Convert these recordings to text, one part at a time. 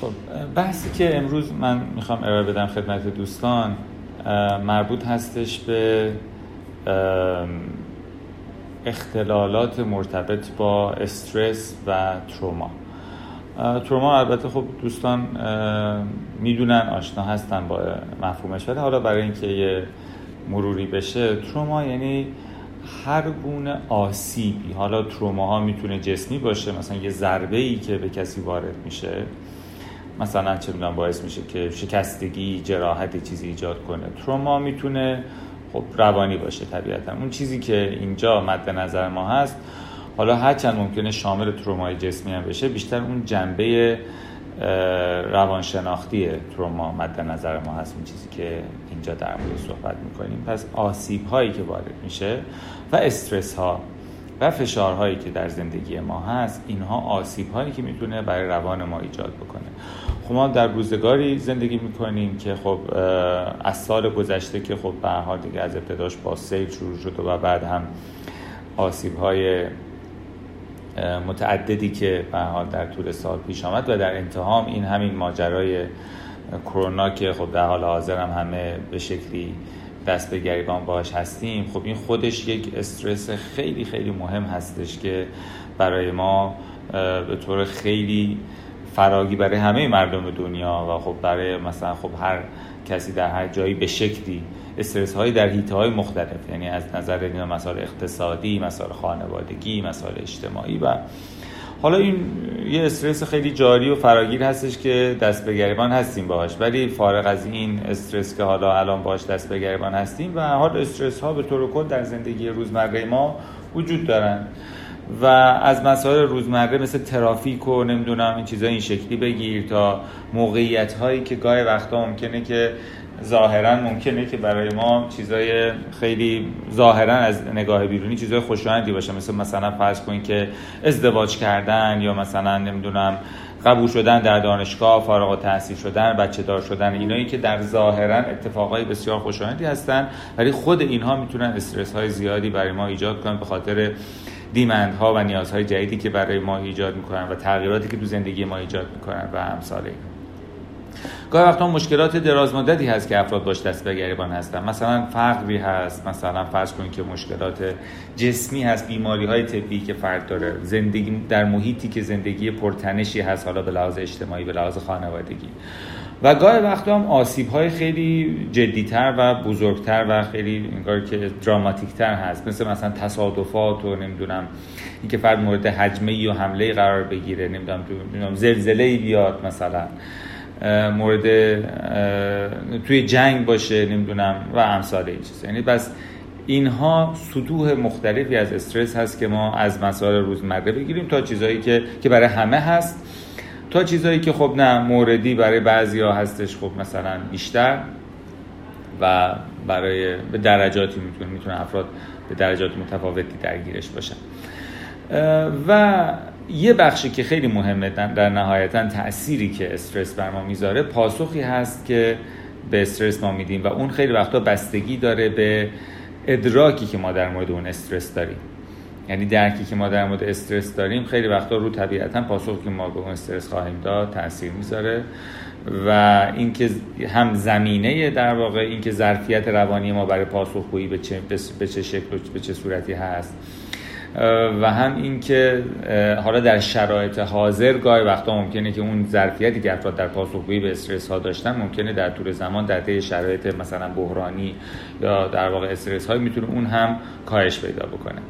خب بحثی که امروز من می‌خوام ارائه بدم خدمت دوستان مربوط هستش به اختلالات مرتبط با استرس و تروما. تروما البته خب دوستان می‌دونن آشنا هستن با مفهومش. ولی حالا برای اینکه یه مروری بشه تروما یعنی هر گونه آسیبی. حالا تروما ها می‌تونه جسمی باشه مثلا یه ضربه ای که به کسی وارد میشه. مثلا چه می‌دونم باعث میشه که شکستگی جراحت چیزی ایجاد کنه. تروما می‌تونه خب روانی باشه طبیعتا. اون چیزی که اینجا مد نظر ما هست حالا هرچند ممکنه شامل ترومای جسمی هم بشه بیشتر اون جنبه روانشناختی تروما مد نظر ما هست. اون چیزی که اینجا در مورد صحبت می‌کنیم. پس آسیب هایی که وارد میشه و استرس ها و فشارهایی که در زندگی ما هست اینها آسیب هایی که می‌تونه برای روان ما ایجاد بکنه. خب ما در روزگاری زندگی می‌کنیم که خب از سال گذشته که خب به حال دیگه از ابتداش با سیل شروع شد و بعد هم آسیب های متعددی که به حال در طول سال پیش آمد و در انتهام این همین ماجرای کرونا که خب در حال حاضر هم همه به شکلی دست به گریبان باش هستیم. خب این خودش یک استرس خیلی خیلی مهم هستش که برای ما به طور خیلی فراگی برای همه مردم دنیا و خب برای مثلا خب هر کسی در هر جایی به شکلی استرس هایی در حیطه های مختلف یعنی از نظر مسائل اقتصادی مسائل خانوادگی مسائل اجتماعی و حالا این یه استرس خیلی جاری و فراگیر هستش که دست به گریبان هستیم باهاش. ولی فارغ از این استرس که حالا الان باهاش دست به گریبان هستیم و حال استرس ها به طور کل در زندگی روزمره ما وجود دارن. و از مسائل روزمره مثل ترافیک و نمی‌دونم این چیزا این شکلی بگیر تا موقعیت هایی که گاهی وقتا ممکنه که ظاهرا ممکنه که برای ما چیزای خیلی ظاهرا از نگاه بیرونی چیزای خوشایندی باشه. مثل مثلا فرض کنید که ازدواج کردن یا مثلا نمی‌دونم قبول شدن در دانشگاه فارغ التحصیل شدن بچه دار شدن اینایی که در ظاهرا اتفاقای بسیار خوشایندی هستن ولی خود اینها می‌تونن استرس های زیادی برای ما ایجاد کنن به خاطر دیمندها و نیازهای جدیدی که برای ما ایجاد می‌کنن و تغییراتی که تو زندگی ما ایجاد می‌کنن و امثال گاهی وقتا مشکلات درازمدتی هست که افراد باش دست به گریبان هستن. مثلا فقری هست مثلا فرض کنید که مشکلات جسمی هست بیماری های طبی که فرد داره. زندگی در محیطی که زندگی پرتنشی هست حالا به لحاظ اجتماعی به لحاظ خانوادگی. و گاهی وقتا هم آسیب های خیلی جدیتر و بزرگتر و خیلی انگار که دراماتیکتر هست. مثل مثلا تصادفات و نمی‌دونم اینکه فرد مورد حجمه و حمله قرار بگیره نمی‌دونم زلزله بیاد مثلا مورد توی جنگ باشه نمی‌دونم و امثال این چیز یعنی بس اینها سطوح مختلفی از استرس هست که ما از مسائل روزمره بگیریم تا چیزهایی که که برای همه هست. تا چیزهایی که خب نه موردی برای بعضی ها هستش خب مثلا بیشتر و برای به درجاتی می‌تونه می‌تونه افراد به درجات متفاوتی درگیرش باشن. و یه بخشی که خیلی مهمه در نهایتا تأثیری که استرس بر ما می‌ذاره پاسخی هست که به استرس ما میدیم و اون خیلی وقتا بستگی داره به ادراکی که ما در مورد اون استرس داریم. یعنی درکی که ما در مورد استرس داریم خیلی وقتا رو طبیعتا پاسخی که ما به اون استرس خواهیم داد تاثیر می‌ذاره. و اینکه هم زمینه در واقع اینکه ظرفیت روانی ما برای پاسخگویی به چه به چه شکل به چه صورتی هست. و هم اینکه حالا در شرایط حاضر گاهی وقتا ممکنه که اون ظرفیتی که افراد در پاسخگویی به استرس ها داشتن ممکنه در طول زمان در طی شرایط مثلا بحرانی یا در واقع استرس های می‌تونه اون هم کاهش پیدا بکنه.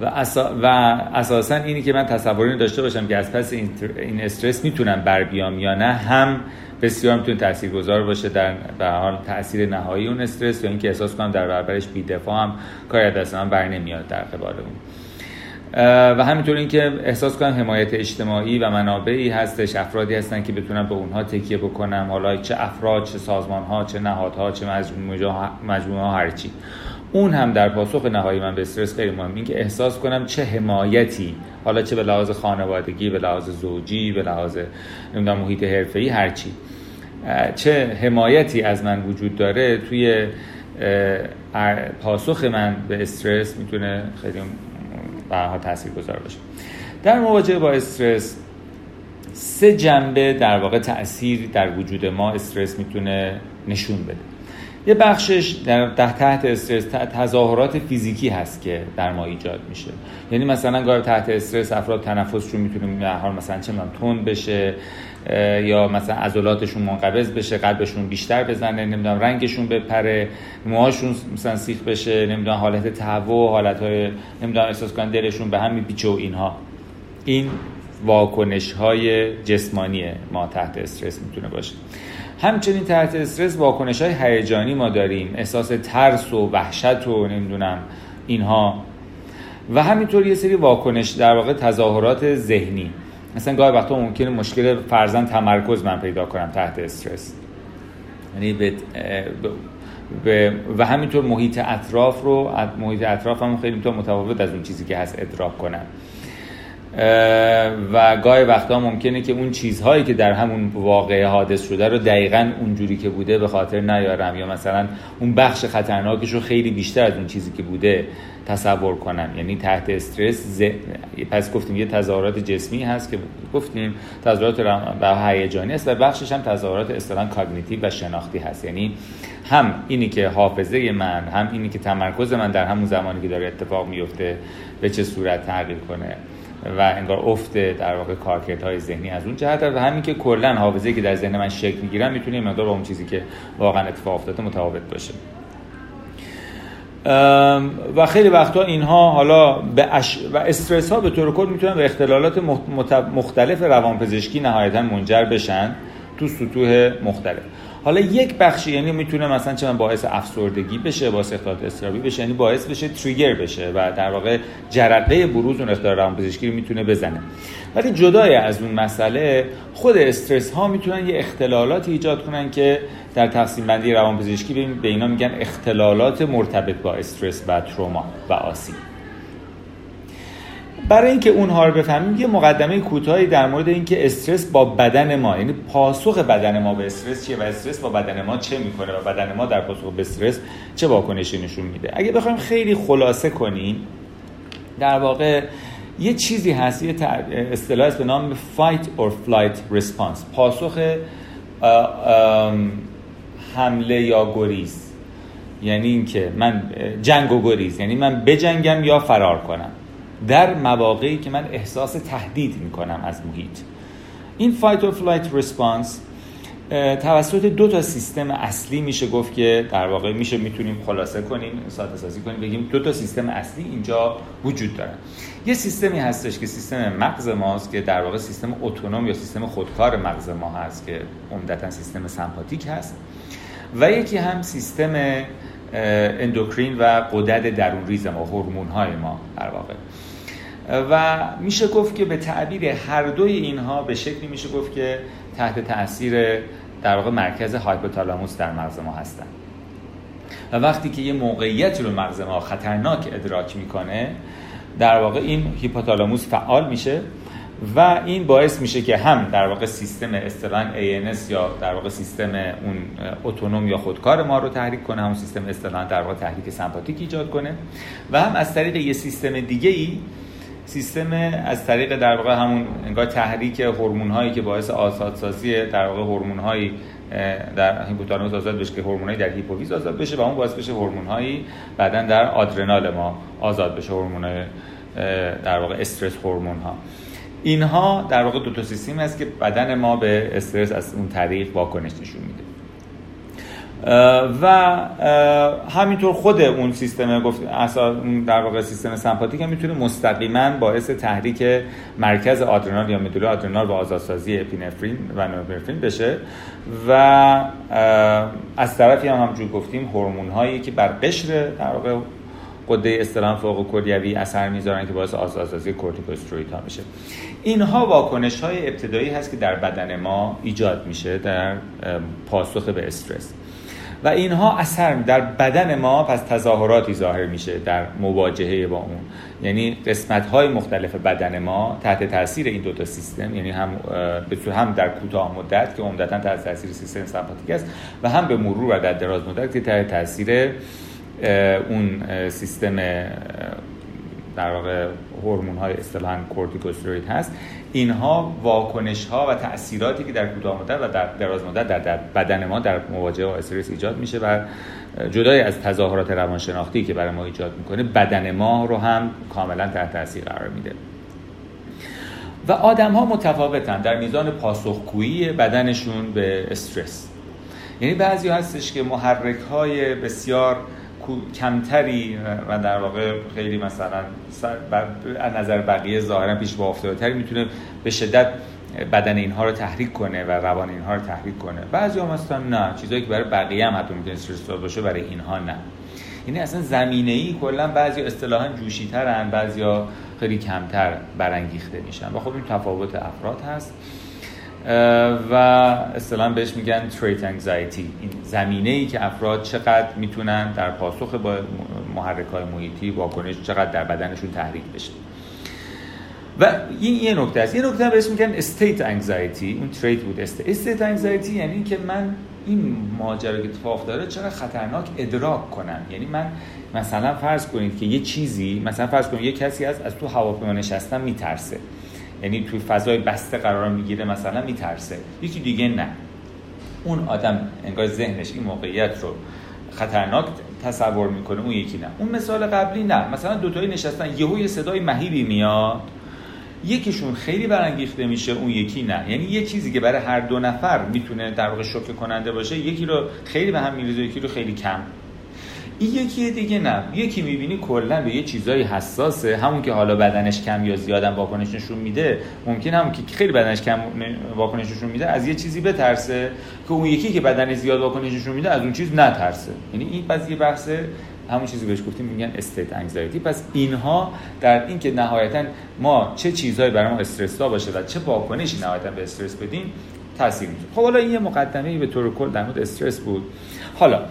و, اسا... و اساسا اینی که من تصوری داشته باشم که از پس این استرس می‌تونم بر بیام یا نه هم بسیار می‌تونه تاثیرگذار باشه در به حال تاثیر نهایی اون استرس یا اینکه احساس کنم در برابرش بی‌دفاع هم کاری دست من بر نمیاد در قبال اون. و همینطور اینکه احساس کنم حمایت اجتماعی و منابعی هستش افرادی هستن که بتونم به اونها تکیه بکنم حالا چه افراد چه سازمان ها چه نهادها چه مجموعه ها هرچی. اون هم در پاسخ نهایی من به استرس خیلی مهم. این که احساس کنم چه حمایتی حالا چه به لحاظ خانوادگی به لحاظ زوجی به لحاظ نمی‌دونم محیط حرفه‌ای هرچی چه حمایتی از من وجود داره توی پاسخ من به استرس می‌تونه خیلی برها تاثیر گذار باشه. در مواجهه با استرس سه جنبه در واقع تاثیر در وجود ما استرس می‌تونه نشون بده. یه بخشش در تحت استرس تظاهرات فیزیکی هست که در ما ایجاد میشه. یعنی مثلا گاهی تحت استرس افراد تنفسشون می‌تونه حال مثلا چه تون بشه یا مثلا عضلاتشون منقبض بشه قلبشون بیشتر بزنه نمی‌دونم رنگشون بپره موهاشون مثلا سیخ بشه نمی‌دونم حالت تهوع حالت های نمی‌دونم احساس کنن دلشون به هم میپیچه و اینها. این واکنش های جسمانی ما تحت استرس می‌تونه باشه. همچنین تحت استرس واکنش های هیجانی ما داریم. احساس ترس و وحشت و نمی‌دونم اینها. و همینطور یه سری واکنش در واقع تظاهرات ذهنی. مثلا گاهی وقتا ممکنه مشکل فرزن تمرکز من پیدا کنم تحت استرس. یعنی به و همینطور محیط اطراف رو محیط اطراف هم خیلی متفاوت از اون چیزی که هست ادراک کنم. و گاهی وقتا ممکنه که اون چیزهایی که در همون واقعه حادث شده رو دقیقا اونجوری که بوده به خاطر نیارم یا مثلا اون بخش خطرناکش رو خیلی بیشتر از اون چیزی که بوده تصور کنم. یعنی تحت استرس ز... پس گفتیم یه تظاهرات جسمی هست که گفتیم تظاهرات و هیجانی است و بخشش هم تظاهرات اصطلاحا کاگنیتیو و شناختی هست. یعنی هم اینی که حافظه من هم اینی که تمرکز من در همون زمانی که داره اتفاق میفته به چه صورت تغییر کنه. و انگار افت در واقع های ذهنی از اون جهت و همین که کلا حافظه که در ذهن من شکل می‌گیرن می‌تونه مقدار با اون چیزی که واقعا اتفاق افتاده متفاوت باشه. و خیلی وقتا اینها حالا به اش... و استرس ها به طور کل می‌تونن به اختلالات مختلف روانپزشکی نهایتا منجر بشن تو سطوح مختلف. حالا یک بخشی یعنی می‌تونه مثلا چه باعث افسردگی بشه باعث اختلالات استرابی بشه یعنی باعث بشه تریگر بشه و در واقع جرقه بروز اون اختلال روانپزشکی رو می‌تونه بزنه. ولی جدای از اون مسئله خود استرس ها می‌تونن یه اختلالاتی ایجاد کنن که در تقسیم بندی روانپزشکی به اینا میگن اختلالات مرتبط با استرس و تروما و آسیب. برای اینکه اونها رو بفهمیم یه مقدمه کوتاهی در مورد اینکه استرس با بدن ما یعنی پاسخ بدن ما به استرس چیه و استرس با بدن ما چه می‌کنه و بدن ما در پاسخ به استرس چه واکنشی نشون میده. اگه بخوایم خیلی خلاصه کنیم در واقع یه چیزی هست یه اصطلاحی به نام fight or flight response پاسخ حمله یا گریز. یعنی اینکه من جنگ و گریز یعنی من بجنگم یا فرار کنم. در مواقعی که من احساس تهدید می‌کنم از محیط. این fight or flight response توسط دو تا سیستم اصلی میشه گفت که در واقع میشه می‌تونیم خلاصه کنیم ساده سازی کنیم بگیم دو تا سیستم اصلی اینجا وجود دارن یه سیستمی هستش که سیستم مغز ماست که در واقع سیستم اتونوم یا سیستم خودکار مغز ما هست که عمدتا سیستم سمپاتیک هست. و یکی هم سیستم اندوکرین و قدرت درون ریز ما هورمون های ما در واقع. و میشه گفت که به تعبیر هر دوی اینها به شکلی میشه گفت که تحت تاثیر در واقع مرکز هایپوتالاموس در مغز ما هستن. و وقتی که یه موقعیتی رو مغز ما خطرناک ادراک می‌کنه در واقع این هیپوتالاموس فعال میشه و این باعث میشه که هم در واقع سیستم استران ANS یا در واقع سیستم اون اتونوم یا خودکار ما رو تحریک کنه همون سیستم استران در واقع تحریک سمپاتیک ایجاد کنه. و هم از طریق یه سیستم دیگه ای سیستم از طریق در واقع همون انگار تحریک هورمون هایی که باعث آزادسازی در واقع هورمون هایی در هیپوتالاموس آزاد بشه که هورمون در هیپوفیز آزاد بشه و اون باعث بشه هورمون هایی بعدا در آدرنال ما آزاد بشه هورمون در واقع استرس هورمون ها اینها در واقع دو تا سیستمی هست که بدن ما به استرس از اون طریق واکنش نشون میده. و همینطور خود اون سیستم گفت در واقع سیستم سمپاتیک هم می‌تونه مستقیما باعث تحریک مرکز آدرنال یا مدول آدرنال با آزادسازی اپینفرین و نورپینفرین بشه. و از طرفی هم همجور گفتیم هورمون هایی که بر قشر در واقع قده استران فوق کلیوی اثر می‌ذارن که باعث آزادسازی کورتیکوستروئید ها میشه. اینها واکنش های ابتدایی هست که در بدن ما ایجاد میشه در پاسخ به استرس. و اینها اثر در بدن ما پس تظاهراتی ظاهر میشه در مواجهه با اون. یعنی قسمت های مختلف بدن ما تحت تاثیر این دوتا سیستم یعنی هم هم در کوتاه مدت که عمدتا تحت تاثیر سیستم سمپاتیک است و هم به مرور و در دراز مدت که تحت تاثیر اون سیستم در واقع هورمون های اصطلاحاً کورتیکوستروید هست. اینها واکنش ها و تاثیراتی که در کوتاه مدت و در دراز مدت در, در بدن ما در مواجهه با استرس ایجاد میشه و جدای از تظاهرات روانشناختی که برای ما ایجاد می‌کنه بدن ما رو هم کاملا تحت تاثیر قرار میده. و آدم ها متفاوتن در میزان پاسخگویی بدنشون به استرس. یعنی بعضی هستش که محرک های بسیار کمتری و در واقع خیلی مثلا از نظر بقیه ظاهرا پیش با افتاده می‌تونه به شدت بدن اینها رو تحریک کنه و روان اینها رو تحریک کنه. بعضی هم مثلا نه. چیزایی که برای بقیه هم حتی می‌تونه استرس باشه برای اینها نه. یعنی اصلا زمینه ای کلا بعضی اصطلاحا جوشی ترن بعضیا خیلی کمتر برانگیخته میشن. و خب این تفاوت افراد هست. و اصطلاحا بهش میگن trait anxiety این زمینه ای که افراد چقدر می‌تونن در پاسخ با محرک های محیطی واکنش چقدر در بدنشون تحریک بشه. و این یه نکته است. یه نکته بهش میگن state anxiety اون trait بود. state anxiety یعنی که من این ماجرا که اتفاق داره چقدر خطرناک ادراک کنم. یعنی من مثلا فرض کنید که یه چیزی مثلا فرض کنید یه کسی از از تو هواپیما نشستن میترسه. یعنی توی فضای بسته قرار می‌گیره مثلا میترسه. یکی دیگه نه. اون آدم انگار ذهنش این موقعیت رو خطرناک تصور می‌کنه اون یکی نه. اون مثال قبلی نه. مثلا دوتایی نشستن یهو یه صدای مهیبی میاد. یکیشون خیلی برانگیخته میشه اون یکی نه. یعنی یه چیزی که برای هر دو نفر می‌تونه در واقع شوکه کننده باشه یکی رو خیلی به هم میریزه یکی رو خیلی کم. این یکی دیگه نه. یکی می‌بینی کلا به یه چیزایی حساسه. همون که حالا بدنش کم یا زیادم واکنش نشون میده ممکن همون که خیلی بدنش کم واکنش نشون میده از یه چیزی بترسه که اون یکی که بدنش زیاد واکنش نشون میده از اون چیز نترسه. یعنی این پس یه بحثه همون چیزی بهش گفتیم میگن استیت انگزایتی پس اینها در اینکه نهایتا ما چه چیزهایی برای ما استرس باشه و چه واکنشی نهایتا به استرس بدیم تاثیر می‌ذاره. خب حالا این یه مقدمه به طور کل در مورد استرس بود. حالا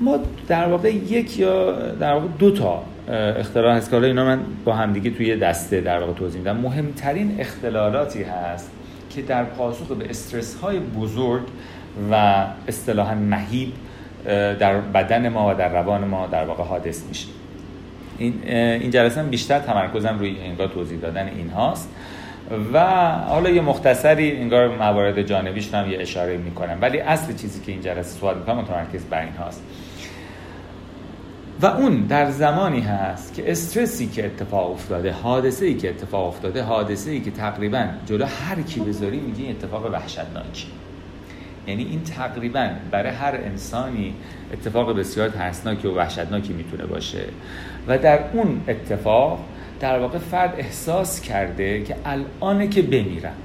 ما در واقع یک یا در واقع دو تا اختلال هست که اینا من با همدیگه توی دسته در واقع توضیح میدم. مهمترین اختلالاتی هست که در پاسخ به استرس های بزرگ و اصطلاحا مهیب در بدن ما و در روان ما در واقع حادث میشه. این این جلسه بیشتر تمرکزم روی انگار توضیح دادن این هاست. و حالا یه مختصری انگار موارد جانبیش هم یه اشاره می‌کنم. ولی اصل چیزی که این جلسه سوال می‌کنم متمرکز بر این هاست. و اون در زمانی هست که استرسی که اتفاق افتاده حادثه ای که اتفاق افتاده حادثه ای که تقریبا جلو هر کی بذاری میگه اتفاق وحشتناکی. یعنی این تقریبا برای هر انسانی اتفاق بسیار ترسناکی و وحشتناکی می‌تونه باشه. و در اون اتفاق در واقع فرد احساس کرده که الان که بمیرم.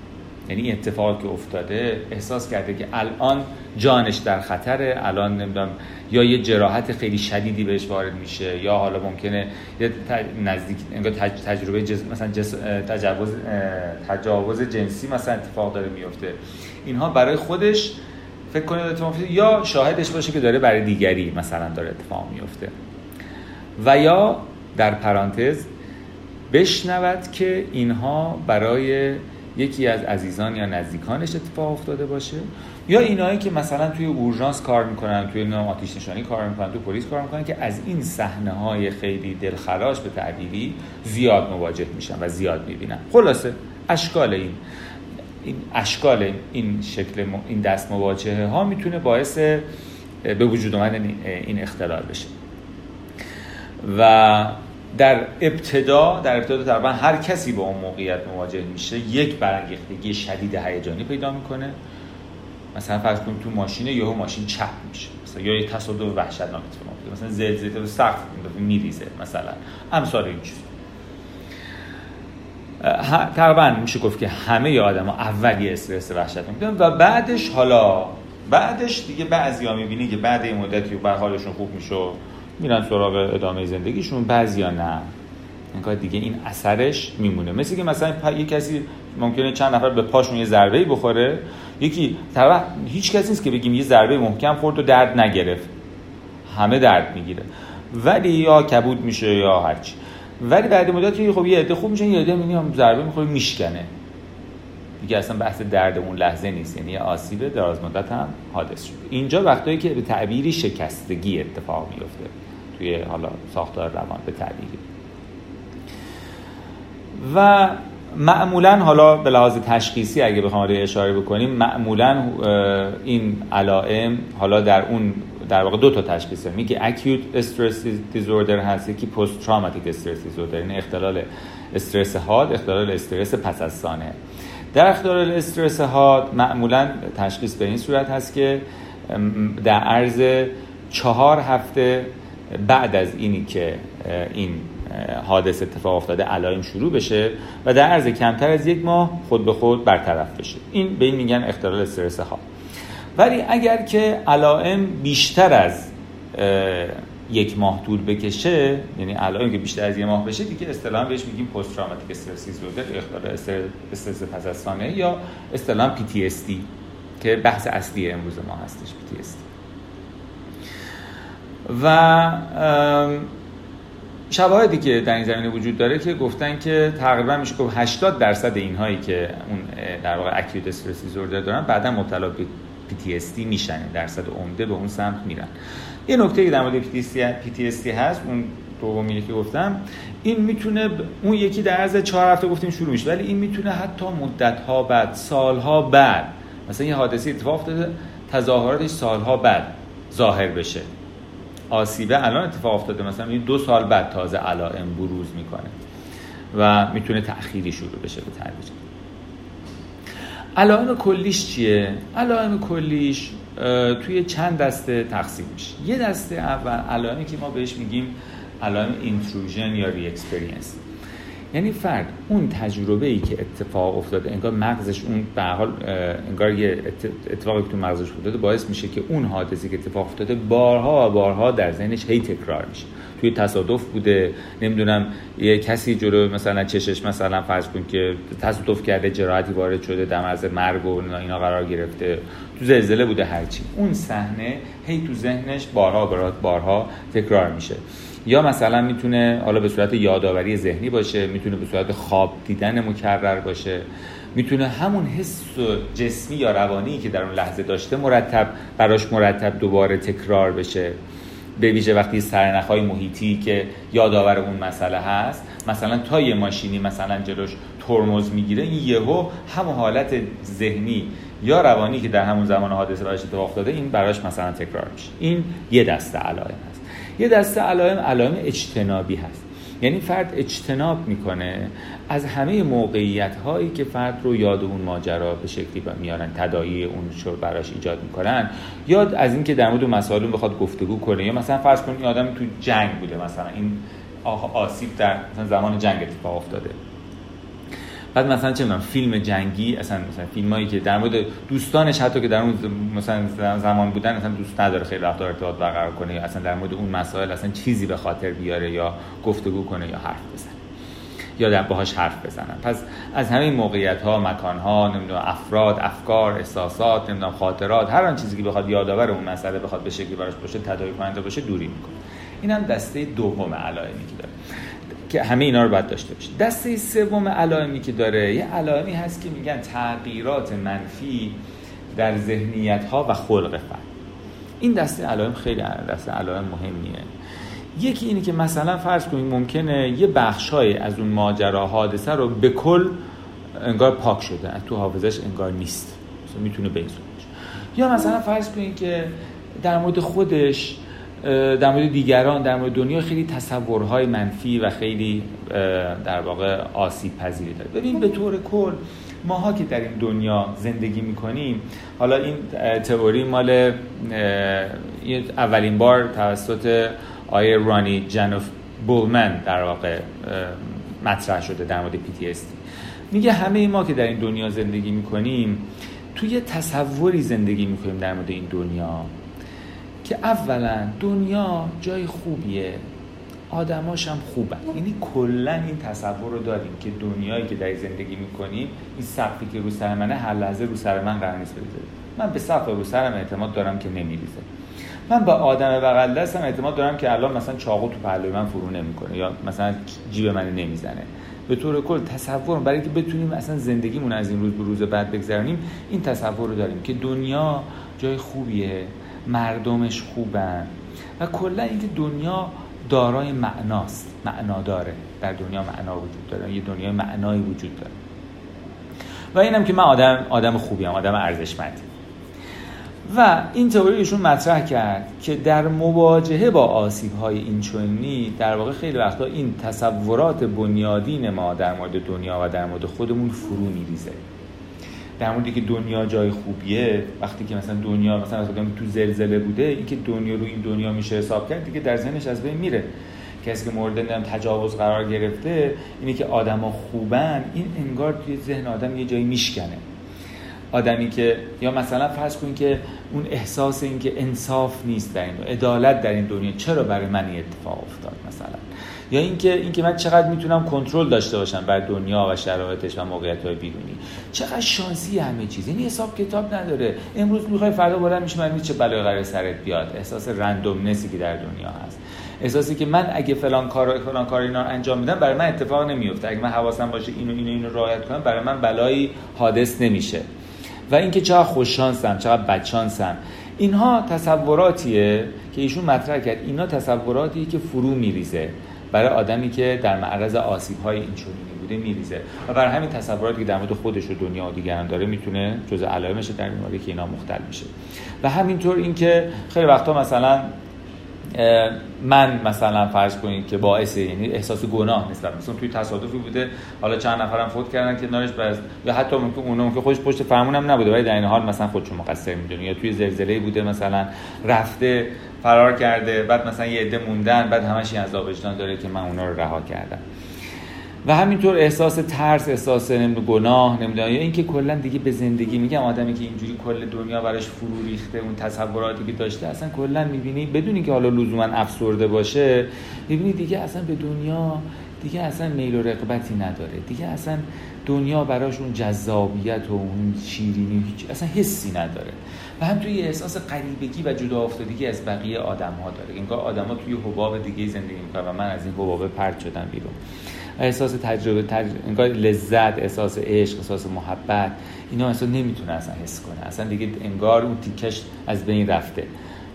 یعنی این اتفاق که افتاده احساس کرده که الان جانش در خطره الان نمی‌دونم یا یه جراحت خیلی شدیدی بهش وارد میشه یا حالا ممکنه یه نزدیک انگار تجربه جز... مثلا جس... تجاوز تجاوز جنسی مثلا اتفاق داره میفته. اینها برای خودش فکر کنید اتفاق یا شاهدش باشه که داره برای دیگری مثلا داره اتفاق میفته. و یا در پرانتز بشنود که اینها برای یکی از عزیزان یا نزدیکانش اتفاق افتاده باشه یا اینایی که مثلا توی اورژانس کار می‌کنن توی نام آتیش نشانی کار می‌کنن توی پلیس کار می‌کنن که از این صحنه های خیلی دلخراش به تعبیری زیاد مواجه میشن و زیاد می‌بینن. خلاصه اشکال این این اشکال این شکل این دست مواجهه ها می‌تونه باعث به وجود آمدن این اختلال بشه. و در ابتدا در ابتدا تقریبا هر کسی با اون موقعیت مواجه میشه یک برانگیختگی شدید هیجانی پیدا می‌کنه. مثلا فرض کنیم تو ماشین یهو ماشین چپ میشه. مثلا یا یه تصادف وحشتناک اتفاق میفته مثلا زلزله و سقف میریزه مثلا. امثال این چیز تقریبا میشه گفت که همه آدم ها اول یه استرس وحشتناک میدن و بعدش حالا بعدش دیگه بعضی ها می‌بینی که بعد این مدتی و حالشون خوب میشه میرن سراغ ادامه زندگیشون بعضیا نه. انگار دیگه این اثرش میمونه. مثل که مثلا یه کسی ممکنه چند نفر به پاشون یه ضربه بخوره یکی طبعا هیچ کسی نیست که بگیم یه ضربه محکم خورد و درد نگرفت. همه درد می‌گیره. ولی یا کبود میشه یا هرچی ولی بعد مدت خب یه عده خوب میشه یه عده می‌بینیم ضربه می‌خوره میشکنه. دیگه اصلا بحث درد اون لحظه نیست. یعنی آسیب دراز مدت هم حادث شد اینجا وقتایی که به تعبیری شکستگی اتفاق میفته توی حالا ساختار روان به تعبیری. و معمولا حالا به لحاظ تشخیصی اگه بخوام اشاره بکنیم معمولا این علائم حالا در اون در واقع دو تا تشخیص داریم یکی acute stress disorder هست یکی post traumatic stress disorder یعنی اختلال استرس حاد اختلال استرس پس از سانه در اختلال استرس حاد معمولا تشخیص به این صورت هست که در عرض چهار هفته بعد از اینی که این حادث اتفاق افتاده علائم شروع بشه و در عرض کمتر از یک ماه خود به خود برطرف بشه. این به این میگن اختلال استرس ها. ولی اگر که علائم بیشتر از یک ماه طول بکشه یعنی علائم که بیشتر از یک ماه بشه دیگه اصطلاحا بهش میگیم پست تروماتیک استرس دیسوردر اختلال استرس پس از یا اصطلاحا PTSD که بحث اصلی امروز ما هستش PTSD و شواهدی که در این زمینه وجود داره که گفتن که تقریبا میشه گفت 80 درصد اینهایی که اون در واقع اکیوت استرس دیسوردر دارن بعدا مبتلا به PTSD میشن درصد عمده به اون سمت میرن. یه نکته که در مورد PTSD هست اون دومی که گفتم این می‌تونه اون یکی در عرض چهار هفته گفتیم شروع میشه ولی این می‌تونه حتی مدت ها بعد سالها بعد مثلا یه حادثه اتفاق افتاده تظاهراتش سالها بعد ظاهر بشه. آسیبه الان اتفاق افتاده. مثلا دو سال بعد تازه علائم بروز می‌کنه و می‌تونه تأخیری شروع بشه به تدریج علائم کلیش چیه؟ علائم کلیش توی چند دسته تقسیم میشه. یه دسته اول علائمی که ما بهش میگیم علائم intrusion یا re-experience یعنی فرد اون تجربه ای که اتفاق افتاده انگار مغزش اون به حال انگار یه اتفاقی که تو مغزش افتاده باعث میشه که اون حادثه که اتفاق افتاده بارها و بارها در ذهنش هی تکرار میشه. توی تصادف بوده نمی‌دونم یه کسی جلو مثلا چشش مثلا فرض کن که تصادف کرده جراحتی وارد شده در مرز مرگ و اینا قرار گرفته تو زلزله بوده هرچی. اون صحنه هی تو ذهنش بارها بارها تکرار میشه. یا مثلا می‌تونه حالا به صورت یادآوری ذهنی باشه می‌تونه به صورت خواب دیدن مکرر باشه. می‌تونه همون حس جسمی یا روانی که در اون لحظه داشته مرتب براش مرتب دوباره تکرار بشه. به ویژه وقتی سرنخهای محیطی که یادآور اون مسئله هست مثلا تا یه ماشینی مثلا جلوش ترمز می‌گیره این یهو همون حالت ذهنی یا روانی که در همون زمان حادثه براش اتفاق افتاده این براش مثلا تکرار میشه. این یه دسته علائم یه دسته علائم علائم اجتنابی هست. یعنی فرد اجتناب می‌کنه از همه موقعیت هایی که فرد رو یاد اون ماجرا به شکلی میارن تدایی اون شور براش ایجاد می‌کنن. یاد از اینکه در مورد مسائل بخواد گفتگو کنه. یا مثلا فرض کنید آدم تو جنگ بوده مثلا این آسیب در مثلا زمان جنگ اتفاق افتاده. بعد مثلا چه فیلم جنگی اصلا مثلا فیلمایی که در مورد دوستانش حتی که در اون مثلا زمان بودن اصلا دوست نداره خیلی رفتار ارتباط برقرار کنه یا اصلا در مورد اون مسائل اصلا چیزی به خاطر بیاره یا گفتگو کنه یا حرف بزنه یا در باهاش حرف بزنن. پس از همه موقعیت ها مکان ها نمی‌دونم افراد افکار احساسات نمی‌دونم خاطرات هر آن چیزی که بخواد یادآور اون مسئله بخواد به شکلی براش باشه تداعی کننده باشه دوری می‌کنه. این هم دسته دوم علائمی که که همه اینا رو باید داشته باشه دسته سوم علائمی که داره یه علائمی هست که میگن تغییرات منفی در ذهنیت ها و خلق فرد این دسته علائم خیلی دسته علائم مهمیه. یکی اینه که مثلا فرض کنید ممکنه یه بخشای از اون ماجرا حادثه رو به کل انگار پاک شده تو حافظش انگار نیست. مثلا می‌تونه به یا مثلا فرض کنید که در مورد خودش در مورد دیگران در مورد دنیا خیلی تصورهای منفی و خیلی در واقع آسیب پذیری داره. ببین به طور کل ماها که در این دنیا زندگی می‌کنیم حالا این تئوری مال اولین بار توسط آیه رانی جنوف بولمن در واقع مطرح شده در مورد PTSD میگه همه ما که در این دنیا زندگی می‌کنیم توی تصوری زندگی می‌کنیم در مورد این دنیا. که اولا دنیا جای خوبیه. آدماش هم خوبن. یعنی کلا این تصور رو داریم که دنیایی که در زندگی می‌کنیم این سقفی که رو سر منه هر لحظه رو سر من قرار نیست بریزه من به سقف رو سرم اعتماد دارم که نمیریزه. من با آدم بغل دستم اعتماد دارم که الان مثلا چاقو تو پهلوی من فرو نمی‌کنه یا مثلا جیب من نمی‌زنه. به طور کل تصور برای اینکه بتونیم اصلا زندگیمون از این روز به روز بعد بگذرونیم این تصور رو داریم که دنیا جای خوبیه. مردمش خوبن. و کلا اینکه دنیا دارای معناست معنا داره. در دنیا معنا وجود داره. یه دنیای معنایی وجود داره. و اینم که من آدم آدم خوبیم آدم ارزشمندی. و این تئوری ایشون مطرح کرد که در مواجهه با آسیب های اینچنینی در واقع خیلی وقتا این تصورات بنیادین ما در مورد دنیا و در مورد خودمون فرو میریزه. در موردی که دنیا جای خوبیه وقتی که مثلا دنیا مثلا تو زلزله بوده این که دنیا رو این دنیا میشه حساب کرد دیگه در ذهنش از بین میره. کسی که مورد تجاوز قرار گرفته اینه که آدما خوبن این انگار توی ذهن آدم یه جایی میشکنه. آدمی که یا مثلا فرض کن که اون احساس این که انصاف نیست در این عدالت در این دنیا چرا برای من اتفاق افتاد مثلا؟ یا اینکه اینکه من چقدر می‌تونم کنترل داشته باشم بر دنیا و شرایطش و موقعیت های بیرونی. چقدر شانسی همه چیز. این حساب کتاب نداره. امروز می‌خوای فردا بلند میشه من چه بلای قرار سرت بیاد؟ احساس رندومنسی که در دنیا هست. احساسی که من اگه فلان کار فلان کار اینا انجام میدم برای من اتفاق نمیفته اگه من حواسم باشه اینو اینو اینو رعایت کنم برای من بلایی حادث نمیشه. و اینکه چقدر خوششانسم چقدر بدشانسم. اینها تصوراتیه که ایشون مطرح کرد. اینا تصوراتیه که فرو میریزه. برای آدمی که در معرض آسیب های این بوده میریزه. و برای همین تصوراتی که در مورد خودش و دنیا و دیگران داره می‌تونه جزء علائمش در این که اینا مختل میشه. و همینطور اینکه خیلی وقتا مثلا من مثلا فرض کنید که باعث یعنی احساس گناه نسبت مثلا توی تصادفی بوده حالا چند نفرم فوت کردن که نارش بس یا حتی ممکن اونم که خودش پشت فرمون نبوده ولی در این حال مثلا خودشو مقصر می‌دونه یا توی زلزله بوده مثلا رفته فرار کرده بعد مثلا یه عده موندن بعد همش از وجدان داره که من اونا رو رها کردم. و همینطور احساس ترس احساس گناه نمی‌دونم یا اینکه کلا دیگه به زندگی میگم آدمی که اینجوری کل دنیا براش فرو ریخته اون تصوراتی که داشته اصلا کلا می‌بینی بدون اینکه حالا لزوما افسرده باشه می‌بینی دیگه اصلا به دنیا دیگه اصلا میل و رقبتی نداره. دیگه اصلا دنیا براش اون جذابیت و اون شیرینی هیچ اصلا حسی نداره. و هم توی احساس قریبگی و جدا افتادگی از بقیه آدم ها داره. انگار آدم ها توی حباب دیگه زندگی می‌کنن و من از این حباب پرت شدم بیرون. احساس تجربه انگار لذت احساس عشق احساس محبت اینا اصلا نمی‌تونه اصلا حس کنه اصلا دیگه انگار اون تیکش از بین رفته.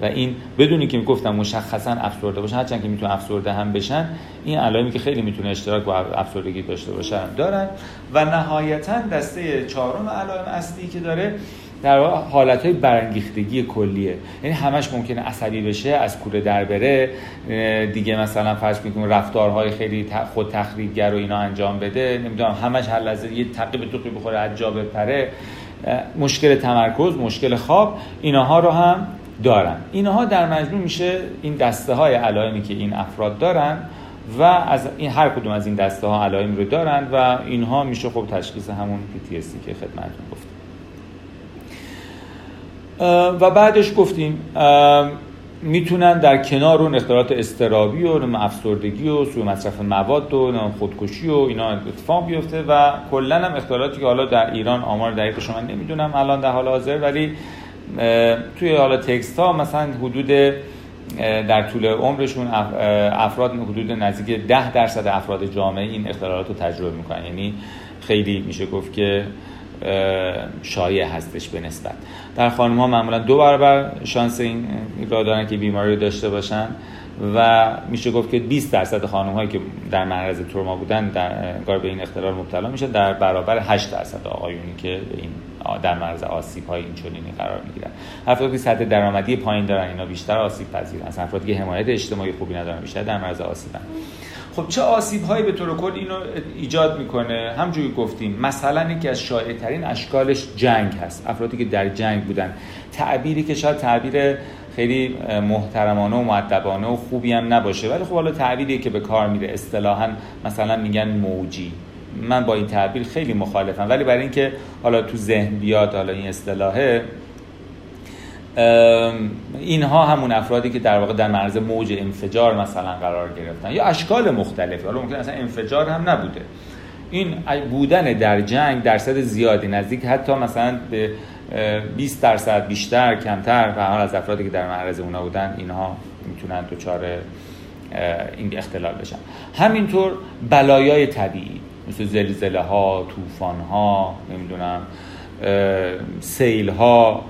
و این بدونی که گفتم مشخصا افسرده باشن هرچند که می‌تونه افسرده هم بشن این علائمی که خیلی می‌تونه اشتراک با افسردگی داشته باشن دارن. و نهایتا دسته چهارم علائم اصلی که داره در حالت های برانگیختگی کلیه. یعنی همش ممکنه عصبی بشه از کوره در بره. دیگه مثلا فرض کنیم رفتارهای خیلی خود تخریبگر و اینا انجام بده. نمی‌دونم همش هر لحظه یه تقیب توقی بخوره از جا بپره. مشکل تمرکز مشکل خواب اینها رو هم دارن. اینها در مجموع میشه این دسته های علائمی که این افراد دارن و از این هر کدوم از این دسته ها علائم رو دارن و اینها میشه خب تشخیص همون PTSD که خدمتتون گفتم. و بعدش گفتیم می‌تونن در کنار اون اختلالات استرابی و افسردگی و سوء مصرف مواد و خودکشی و اینا اتفاق بیفته و کلا هم اختلالاتی که حالا در ایران آمار دقیق شما نمی‌دونم الان در حال حاضر ولی توی حالا تکست ها مثلا حدود در طول عمرشون افراد حدود نزدیک ده درصد افراد جامعه این اختلالات رو تجربه می‌کنن. یعنی خیلی میشه گفت که شایع هستش به نسبت. در خانم ها معمولا دو برابر شانس این را دارن که بیماری رو داشته باشن و میشه گفت که 20 درصد خانم هایی که در معرض تروما بودن در کار به این اختلال مبتلا میشه در برابر 8 درصد آقایونی که این در معرض آسیب های این چنینی قرار می‌گیرن. افرادی که سطح درآمدی پایین دارن اینا بیشتر آسیب پذیرن. افرادی که حمایت اجتماعی خوبی ندارن بیشتر در معرض آسیبن. خب چه آسیب هایی به طور کل اینو ایجاد می‌کنه؟ همجوری گفتیم مثلا یکی از شایع ترین اشکالش جنگ هست افرادی که در جنگ بودن. تعبیری که شاید تعبیر خیلی محترمانه و معدبانه و خوبی هم نباشه ولی خب حالا تعبیری که به کار میره. اصطلاحا مثلا میگن موجی. من با این تعبیر خیلی مخالفم ولی برای اینکه حالا تو ذهن بیاد حالا این اصطلاحه اینها همون افرادی که در واقع در معرض موج انفجار مثلا قرار گرفتن یا اشکال مختلفی. حالا ممکن اصلا انفجار هم نبوده. این بودن در جنگ درصد زیادی نزدیک حتی مثلا به 20 درصد بیشتر کمتر و حال از افرادی که در معرض اونا بودن اینها می‌تونن دچار این اختلال بشن. همینطور بلایای طبیعی مثل زلزله ها طوفان ها نمی‌دونم سیل ها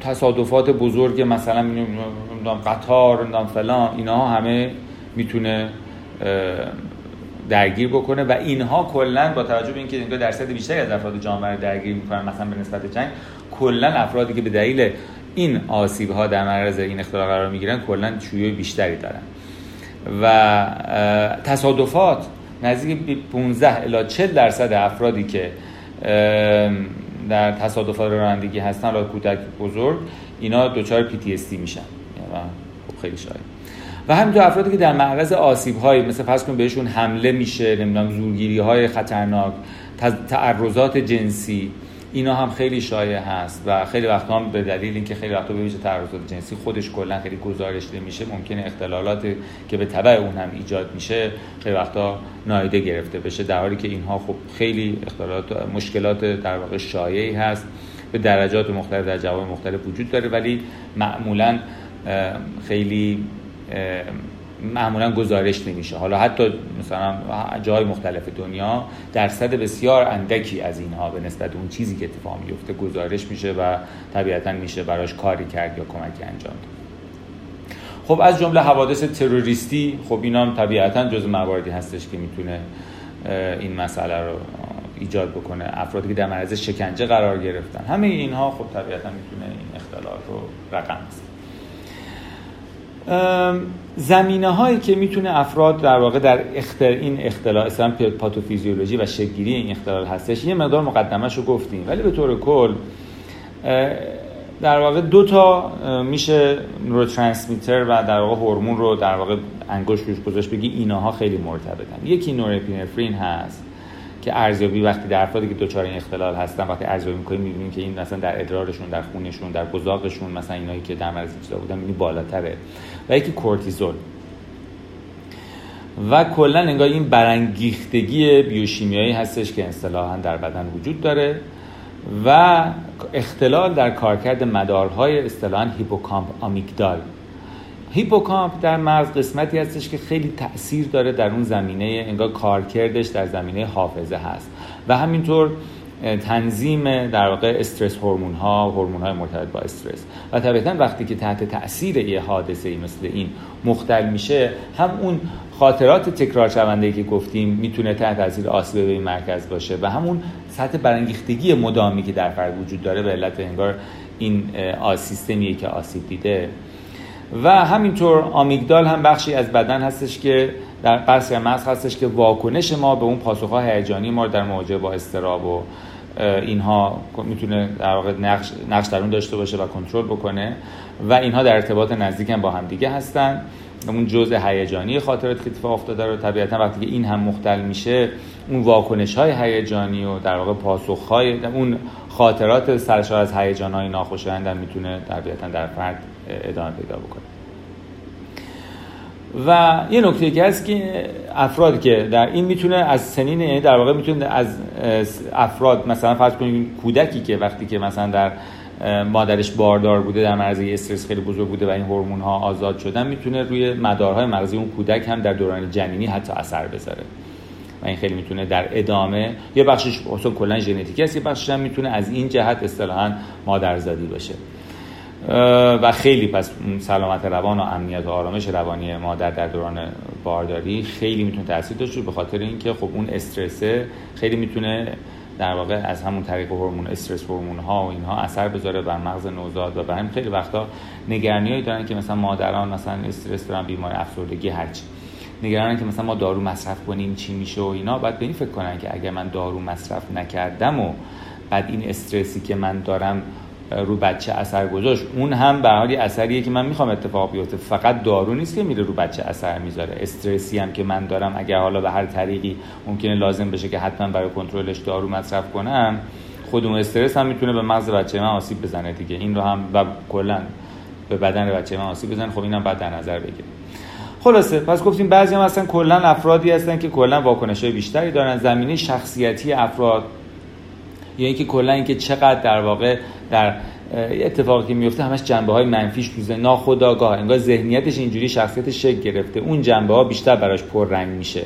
تصادفات بزرگ مثلا قطار نمی‌دونم فلان اینها همه می‌تونه درگیر بکنه و اینها کلا با توجه به اینکه اینجا درصد بیشتری از افراد جامعه درگیر می‌کنن مثلا به نسبت جنگ کلا افرادی که به دلیل این آسیب ها در معرض این اختلال قرار می‌گیرن کلا شیوع بیشتری دارن. و تصادفات نزدیک 15 الی 40 درصد افرادی که در تصادفات رانندگی هستن حالا کودک بزرگ اینا دچار دی میشن. خب خیلی شاید. و همینطور افرادی که در معرض آسیب های مثل فرض کنید بهشون حمله میشه نمی‌دونم زورگیری های خطرناک تعرضات جنسی اینا هم خیلی شایع هست و خیلی وقتا هم به دلیل اینکه خیلی وقتا به ویژه تعرضات جنسی خودش کلا خیلی گزارش میشه ممکنه اختلالات که به تبع اون هم ایجاد میشه خیلی وقتا نایده گرفته بشه در حالی که اینها خب خیلی اختلالات مشکلات در واقع شایعی هست به درجات مختلف در جواب مختلف وجود داره ولی معمولا خیلی معمولا گزارش نمیشه. حالا حتی مثلا جای مختلف دنیا درصد بسیار اندکی از اینها به نسبت اون چیزی که اتفاق میفته گزارش میشه و طبیعتا میشه براش کاری کرد یا کمکی انجام داد. خب از جمله حوادث تروریستی خب اینا هم طبیعتا جز مواردی هستش که می‌تونه این مسئله رو ایجاد بکنه. افرادی که در معرض شکنجه قرار گرفتن. همه اینها خب طبیعتا می‌تونه این اختلال رو رقم بزنه. زمینه هایی که می‌تونه افراد در واقع در اختر این اختلال اصلا پاتوفیزیولوژی و شکلگیری این اختلال هستش یه مقدار مقدمش رو گفتیم. ولی به طور کل در واقع دو تا میشه نوروترانسمیتر و در واقع هورمون رو در واقع انگشت روش گذاشت بگی اینها خیلی مرتبطن. یکی نورپینفرین هست. که ارزیابی وقتی در افرادی که دچار این اختلال هستن وقتی ارزیابی می‌کنیم می‌بینیم که این مثلا در ادرارشون در خونشون در بزاقشون مثلا اینایی که در مرز چیزا بودن می‌بینیم بالاتره. و یکی کورتیزول. و کلا انگار این برانگیختگی بیوشیمیایی هستش که اصطلاحا در بدن وجود داره و اختلال در کارکرد مدارهای اصطلاحا هیپوکامپ آمیگدال. هیپوکامپ در مغز قسمتی هستش که خیلی تاثیر داره در اون زمینه انگار کارکردش در زمینه حافظه هست. و همینطور تنظیم در واقع استرس هورمون ها هورمون های مرتبط با استرس. و طبیعتا وقتی که تحت تاثیر یه حادثه ای مثل این مختل میشه هم اون خاطرات تکرار شونده که گفتیم می‌تونه تحت تاثیر آسیب به این مرکز باشه و همون سطح برانگیختگی مدامی که در فرد وجود داره به علت انگار این سیستمیه که آسیب دیده و همینطور آمیگدال هم بخشی از بدن هستش که در بخشی مغز هستش که واکنش ما به اون پاسخها هیجانی ما در مواجهه با استراب و اینها می‌تونه در واقع نقش, نقش در اون داشته باشه و کنترل بکنه و اینها در ارتباط نزدیک هم با هم دیگه هستن. اون جزء هیجانی خاطرات که اتفاق افتاده رو طبیعتا وقتی که این هم مختل میشه اون واکنش های هیجانی و در واقع پاسخ های اون خاطرات سرشار از هیجان های ناخوشایند می‌تونه طبیعتا در فرد ادامه پیدا بکنه. و یه نکته که هست که افراد که در این می‌تونه از سنین یعنی در واقع می‌تونه از افراد مثلا فرض کنید کودکی که وقتی که مثلا در مادرش باردار بوده در معرض استرس خیلی بزرگ بوده و این هورمون ها آزاد شدن می‌تونه روی مدارهای مغزی اون کودک هم در دوران جنینی حتی اثر بذاره. و این خیلی می‌تونه در ادامه یه بخشش اصلا کلا ژنتیکی است یه بخشش هم می‌تونه از این جهت اصطلاحا مادرزادی باشه. و خیلی پس سلامت روان و امنیت و آرامش روانی مادر در دوران بارداری خیلی می‌تونه تاثیر داشته به خاطر اینکه خب اون استرسه خیلی می‌تونه در واقع از همون طریق هورمون استرس هورمون ها و اینها اثر بذاره بر مغز نوزاد و برای خیلی وقتا نگرانیایی دارن که مثلا مادران مثلا استرس دارن بیمار افسردگی هرچی نگرانن که مثلا ما دارو مصرف کنیم چی میشه و اینا. بعد به این فکر کنن که اگر من دارو مصرف نکردم و بعد این استرسی که من دارم رو بچه اثر گذاشت. اون هم به حالی اثریه که من می‌خوام اتفاق بیفته. فقط دارو نیست که میره رو بچه اثر می‌ذاره. استرسی هم که من دارم اگر حالا به هر طریقی ممکنه لازم بشه که حتما برای کنترلش دارو مصرف کنم خود اون استرس هم می‌تونه به مغز بچه من آسیب بزنه دیگه. این رو هم و کلا به بدن بچه من آسیب بزنه. خب اینم بعد در نظر بگیریم. خلاصه پس گفتیم بعضی هم هستن کلا افرادی هستن که کلا واکنش بیشتری دارن. زمینه شخصیتی افراد یا اینکه کلا اینکه چقدر در واقع در اتفاقی که میفته همش جنبه های منفیش تو ناخودآگاه انگار ذهنیتش اینجوری شخصیتش شکل گرفته. اون جنبه ها بیشتر براش پررنگ میشه.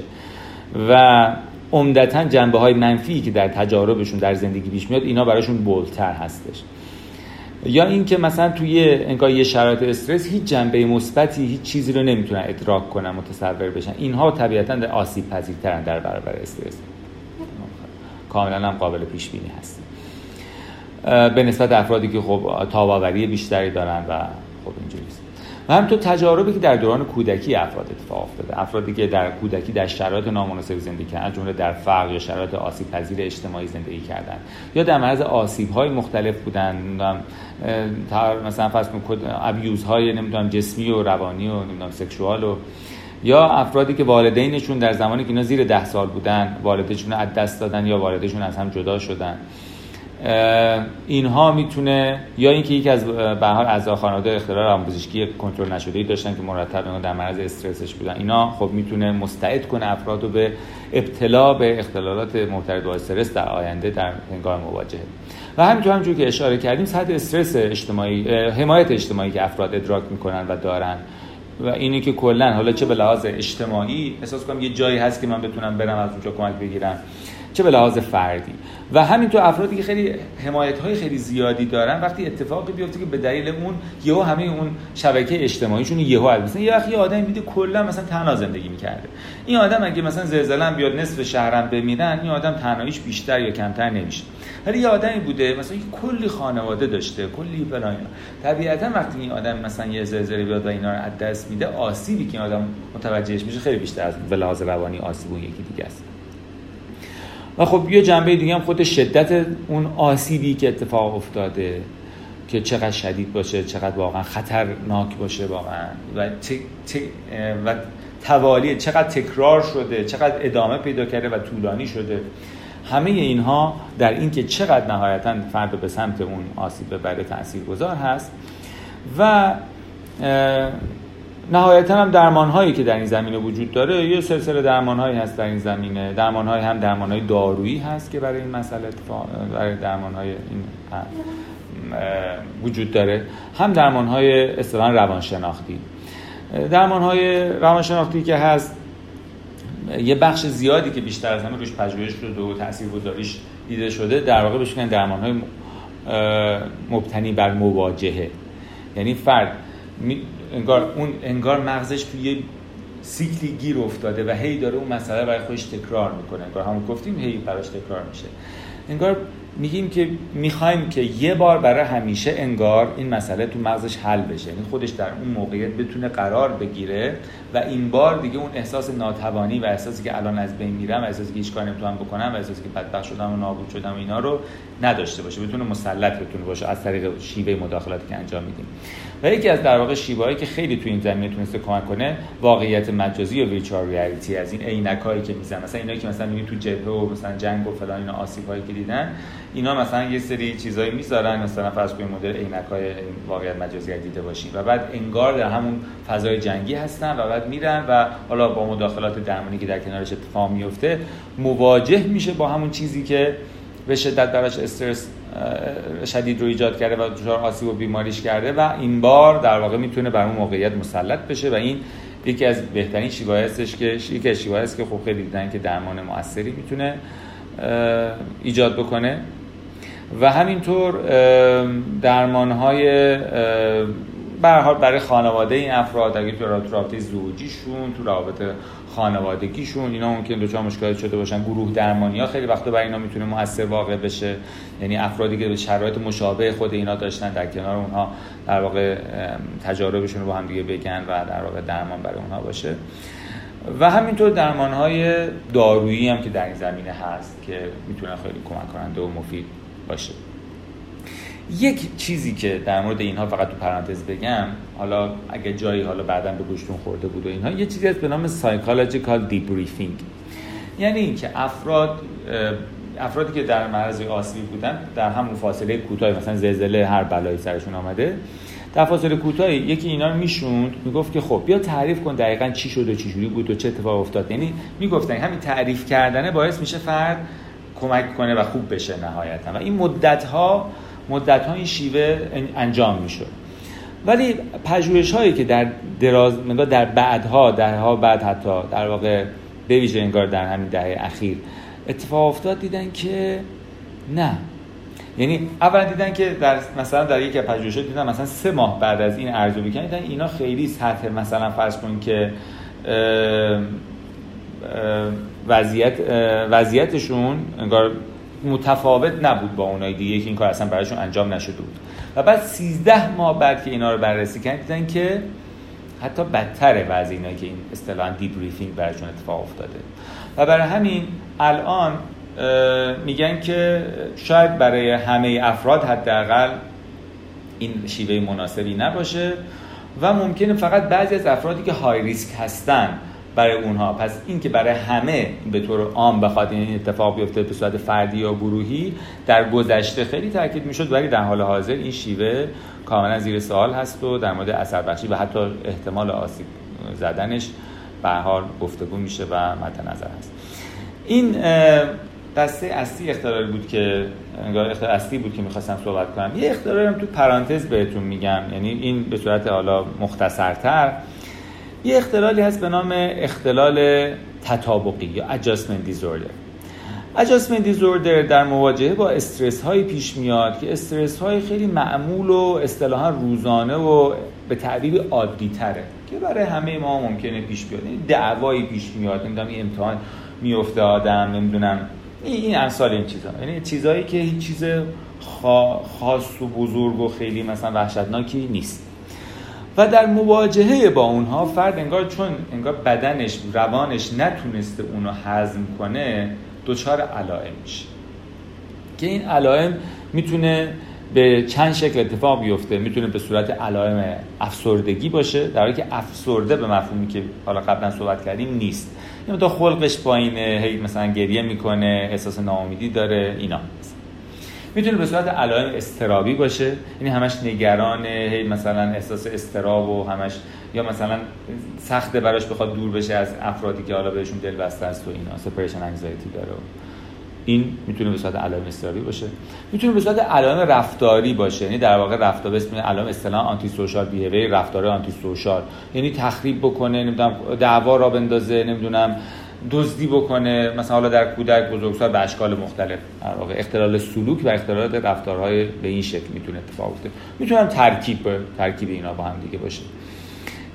و عمدتا جنبه های منفی که در تجاربشون در زندگی پیش میاد اینا براشون بولتر هستش. یا اینکه مثلا توی انگار یه شرایط استرس هیچ جنبه مثبتی هیچ چیزی رو نمی‌تونن ادراک کنن متصور بشن. اینها طبیعتا آسیب پذیرترن در برابر استرس. کاملا هم قابل پیش بینی هست به نسبت افرادی که خب تاباوری بیشتری دارن و خب اینجوری و همینطور تجاربی که در دوران کودکی افراد اتفاق افتاده. افرادی که در کودکی در شرایط نامناسب زندگی کردن جمله در فقر یا شرایط آسیب پذیر اجتماعی زندگی کردن. یا در معرض آسیب های مختلف بودن. مثلا فرض ابیوز های نمی‌دونم جسمی و روانی و نمی‌دونم سکشوال و یا افرادی که والدینشون در زمانی که اینا زیر ده سال بودن والدشون از دست دادن یا والدشون از هم جدا شدن. اینها می‌تونه یا اینکه یکی از به حال اعضا خانواده اختلال آموزشی کنترل نشده ای داشتن که مرتب در معرض استرسش بودن. اینا خب می‌تونه مستعد کنه افراد به ابتلا به اختلالات مرتبط با استرس در آینده در هنگام مواجهه. و همینطور همونجور که اشاره کردیم سطح استرس اجتماعی حمایت اجتماعی که افراد ادراک می‌کنن و دارن. و اینی که کلا حالا چه به لحاظ اجتماعی احساس کنم یه جایی هست که من بتونم برم از اونجا کمک بگیرم. چه به لحاظ فردی. و همینطور افرادی که خیلی حمایت های خیلی زیادی دارن وقتی اتفاقی بیفته که به دلیل اون یهو همه اون شبکه اجتماعیشون یهو از مثلا یه وقتی یه آدمی میده کلا مثلا تنها زندگی می‌کرده. این آدم اگه مثلا زلزله بیاد نصف شهرم بمیرن این آدم تنهاییش بیشتر یا کمتر نمیشه. ولی یه آدمی بوده مثلا کلی خانواده داشته کلی فلان طبیعتا وقتی این آدم مثلا یه زلزله بیاد و اینا رو از میده آسیبی که این آدم متوجهش میشه خیلی بیشتر از به لحاظ روانی آسیب اون یکی دیگه است. و خب یه جنبه دیگه هم خود شدت اون آسیبی که اتفاق افتاده که چقدر شدید باشه چقدر واقعا خطرناک باشه واقعا. و, و توالی چقدر تکرار شده چقدر ادامه پیدا کرده و طولانی شده. همه اینها در اینکه چقدر نهایتا فرد به سمت اون آسیب ببره تأثیر گذار هست و نهایتا هم درمان هایی که در این زمینه وجود داره یه سلسله درمان هایی هست در این زمینه. درمان های هم درمان های دارویی هست که برای این مسئله برای درمان های این وجود داره. هم درمان های روانشناختی. درمان های روانشناختی که هست یه بخش زیادی که بیشتر از همه روش پژوهش شده و تاثیرگذاریش دیده شده در واقع بهش درمان های مبتنی بر مواجهه. یعنی فرد انگار اون انگار مغزش توی سیکلی گیر افتاده و هی داره اون مسئله برای خودش تکرار می‌کنه. انگار همون گفتیم هی براش تکرار میشه. انگار میگیم که می‌خوایم که یه بار برای همیشه انگار این مسئله تو مغزش حل بشه. یعنی خودش در اون موقعیت بتونه قرار بگیره و این بار دیگه اون احساس ناتوانی و احساسی که الان از بین میرم و احساسی که هیچ کاری نمی‌تونم بکنم و احساسی که بدبخت شدم و نابود شدم و اینا رو نداشته باشه. بتونه مسلط بتونه باشه از طریق شیوه مداخلاتی که انجام میدیم. و یکی از در واقع شیوهایی که خیلی تو این زمینه تونسته کمک کنه واقعیت مجازی و ویچار ریالیتی از این عینکایی که می‌زنن. مثلا اینا که مثلا میگن تو جبهه و مثلا جنگ و فلان اینا آسیبایی که دیدن اینا مثلا یه سری چیزایی می‌ذارن. مثلا فرض کنید مدل عینکای واقعیت مجازی دیده باشی و بعد انگار در همون فضای جنگی هستن و بعد میرن و حالا با مداخلات درمانی که در کنارش اتفاق میفته مواجه میشه با همون چیزی که به شدت براش استرس شدید رو ایجاد کرده و دچار آسیب و بیماریش کرده و این بار در واقع می‌تونه بر اون موقعیت مسلط بشه و این یکی از بهترین شیوه هستش که یکی از شیوه است که خب خیلی دیدن که درمان موثری می‌تونه ایجاد بکنه. و همینطور درمان های برای خانواده این افراد اگه تو رابطه زوجیشون تو رابطه خانوادگیشون اینا ممکن دوچار مشکلات شده باشن گروه درمانی ها خیلی وقتا برای اینا می‌تونه موثر واقع بشه. یعنی افرادی که به شرایط مشابه خود اینا داشتن در کنار اونها در واقع تجاربشون رو با هم دیگه بگن و در واقع درمان برای اونها باشه. و همینطور درمان های دارویی هم که در این زمینه هست که می‌تونه خیلی کمک کننده و مفید باشه. یک چیزی که در مورد اینها فقط تو پرانتز بگم حالا اگه جایی حالا بعدا به گوشتون خورده بود و اینها یه چیزی هست به نام psychological debriefing یعنی اینکه افراد افرادی که در معرض آسیبی بودن در همون فاصله کوتاه مثلا زلزله هر بلایی سرشون آمده در فاصله کوتاهی یکی اینا می‌نشوندن می‌گفت که خب بیا تعریف کن دقیقا چی شد و چی جوری بود و چه اتفاق افتاد. یعنی می‌گفتن همین تعریف کردنه باعث میشه فرد کمک کنه و خوب بشه نهایتا. و این مدت ها مدت ها این شیوه انجام می‌شد. ولی پژوهش هایی که در دراز در بعدها درها بعد حتی در واقع به ویژه انگار در همین دهه اخیر اتفاق افتاد دیدن که نه. یعنی اولا دیدن که در مثلا در یک پژوهش دیدن مثلا سه ماه بعد از این ارزیابی کردن دیدن اینا خیلی سطح مثلا فرض کن که وضعیت وضعیتشون انگار متفاوت نبود با اونای دیگه. که این کار اصلا برایشون انجام نشده بود. و بعد 13 ماه بعد که اینا رو بررسی کردن دیدن که حتی بدتره بعضی اینا که این اصطلاحا دیبریفینگ براشون اتفاق افتاده. و برای همین الان میگن که شاید برای همه افراد حداقل این شیوه مناسبی نباشه و ممکنه فقط بعضی از افرادی که های ریسک هستن برای اونها. پس این که برای همه به طور عام بخواد این اتفاق بیفته به صورت فردی یا گروهی در گذشته خیلی تاکید می‌شد ولی در حال حاضر این شیوه کاملا زیر سوال هست و در مورد اثر بخشی و حتی احتمال آسیب زدنش به حال گفتگو میشه و مد نظر هست. این دسته اصلی اختلالی بود که انگار اختلال اصلی بود که می‌خواستم صحبت کنم. یه اختلالم تو پرانتز بهتون میگم. یعنی این به صورت حالا مختصرتر. یه اختلالی هست به نام اختلال تطابقی یا adjustment disorder. Adjustment disorder در مواجهه با استرس های پیش میاد که استرس های خیلی معمول و اصطلاحا روزانه و به تعبیر عادی تره که برای همه ما ممکنه پیش بیاد. این دعوایی پیش میاد. نمی‌دونم این امتحان میفته آدم نمی‌دونم. این امثال این چیزا. یعنی چیزایی که هیچ چیز خاص و بزرگ و خیلی مثلا وحشتناکی نیست. و در مواجهه با اونها فرد انگار چون انگار بدنش روانش نتونسته اونو هضم کنه دچار علائم میشه. که این علائم می‌تونه به چند شکل اتفاق بیفته. می‌تونه به صورت علائم افسردگی باشه در حالی که افسرده به مفهومی که حالا قبلا صحبت کردیم نیست. یعنی تا خلقش پایینه هی مثلا گریه می‌کنه احساس ناامیدی داره اینا. می‌تونه به صورت علائم استرابی باشه. یعنی همش نگرانه هی مثلا احساس استراب و همش یا مثلا سخته براش بخواد دور بشه از افرادی که حالا بهشون دل بسته است و اینا. سپریشن انگزایتی داره. این می‌تونه به صورت علائم استرابی باشه. می‌تونه به صورت علائم رفتاری باشه. یعنی در واقع رفتار به اسم علائم اصطلاح آنتی سوشال بیهیویر رفتار آنتی سوشال یعنی تخریب بکنه نمی‌دونم دعوا را بندازه نمی‌دونم دزدی بکنه مثلا حالا در کودک بزرگسال به اشکال مختلف در واقع اختلال سلوک و اختلالات رفتارهای به این شکل می‌تونه اتفاق بیفته. می‌تونم ترکیب ترکیب اینا با هم دیگه باشه.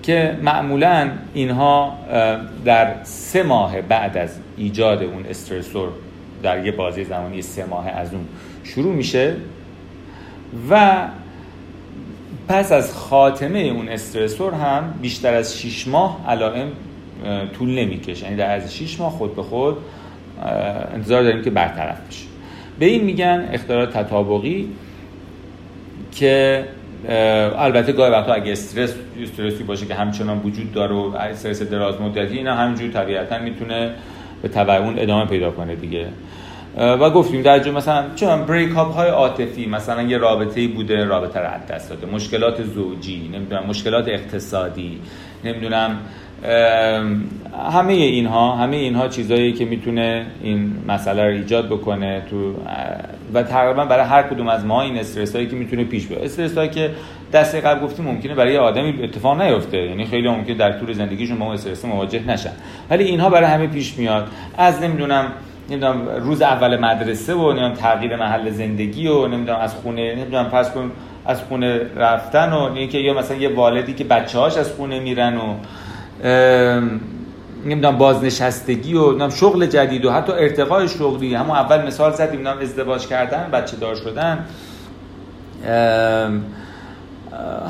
که معمولا اینها در سه ماه بعد از ایجاد اون استرسور در یه بازی زمانی سه ماه از اون شروع میشه و پس از خاتمه اون استرسور هم بیشتر از 6 ماه علائم طول نمی‌کشه. یعنی در از 6 ماه خود به خود انتظار داریم که برطرف بشه. به این میگن اختلال تطابقی که البته گاهی وقتا اگه استرس استرسی باشه که همچنان وجود داره و استرس دراز مدتی اینا همینجور طبیعتا می‌تونه به تبع اون ادامه پیدا کنه دیگه. و گفتیم در جو مثلا چون بریک اپ های عاطفی مثلا یه رابطه بوده رابطه رو دست داده. مشکلات زوجی نمی‌دونم مشکلات اقتصادی نمی‌دونم همه اینها همه اینها چیزایی که می‌تونه این مسئله رو ایجاد بکنه تو و تقریبا برای هر کدوم از ما این استرس هایی که می‌تونه پیش بیاد. استرس هایی که دست قبل گفتیم ممکنه برای یه آدمی اتفاق نیفته. یعنی خیلی ممکنه در طول زندگیشون با اون استرس مواجه نشن. ولی اینها برای همه پیش میاد. از نمی‌دونم نمی‌دونم روز اول مدرسه و نمی‌دونم تغییر محل زندگی و نمی‌دونم از خونه نمی‌دونم پس از خونه رفتن و اینکه یا مثلا یه والدی که بچه‌هاش از خونه میرن و نمی‌دونم بازنشستگی و نمی‌دونم شغل جدید و حتی ارتقای شغلی. همون اول مثال زدیم نمی‌دونم ازدواج کردن بچه دار شدن.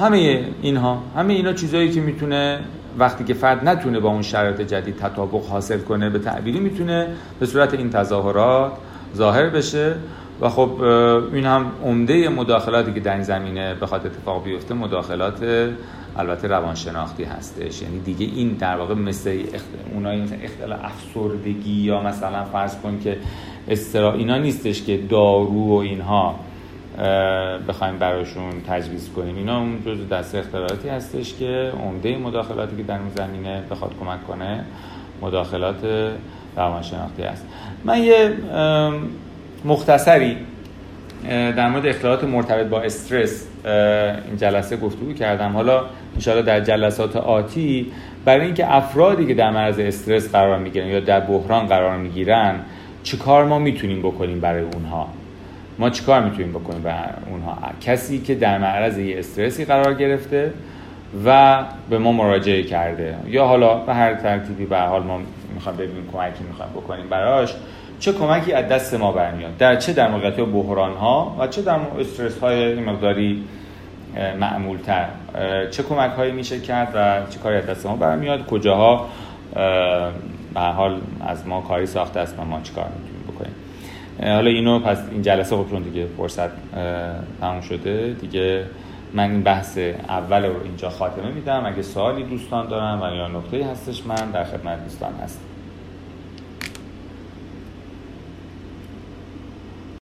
همه اینها همه اینا چیزایی که می‌تونه وقتی که فرد نتونه با اون شرایط جدید تطابق حاصل کنه به تعبیری می‌تونه به صورت این تظاهرات ظاهر بشه. و خب این هم عمده مداخلاتی که در این زمینه بخواد اتفاق بیفته مداخلات البته روانشناختی هستش. یعنی دیگه این در واقع مثل اونایی مثل اختلال افسردگی یا مثلا فرض کن که استرا اینا نیستش که دارو و اینها بخوایم براشون تجویز کنیم. اینا اون جزء دست اختلالاتی هستش که عمده مداخلاتی که در اون زمینه بخواد کمک کنه مداخلات روانشناختی است من یه مختصری در مورد اختلالات مرتبط با استرس این جلسه گفتگو کردم. حالا انشاءالله در جلسات آتی برای اینکه افرادی که در معرض استرس قرار می‌گیرن یا در بحران قرار می‌گیرن چه کار ما می‌تونیم بکنیم برای اونها؟ ما چیکار می‌تونیم بکنیم به اونها؟ کسی که در معرض یه استرسی قرار گرفته و به ما مراجعه کرده. یا حالا به هر ترتیبی به حال ما می‌خوایم ببینیم کمکی می‌خوایم بکنیم براش. چه کمکی از دست ما برمیاد؟ در چه در موقعیت بحران ها و چه در استرس های مقداری معمول تر چه کمک هایی میشه کرد و چه کاری از دست ما برمیاد؟ کجاها؟ به حال از ما کاری ساخته است و ما چیکار می‌تونیم بکنیم؟ حالا اینو پس این جلسه خب چون دیگه فرصت تموم شده. دیگه من این بحث اول رو اینجا خاتمه میدم. اگه سوالی دوستان دارن و یا نکته هستش من در خدمت دوستان هستم.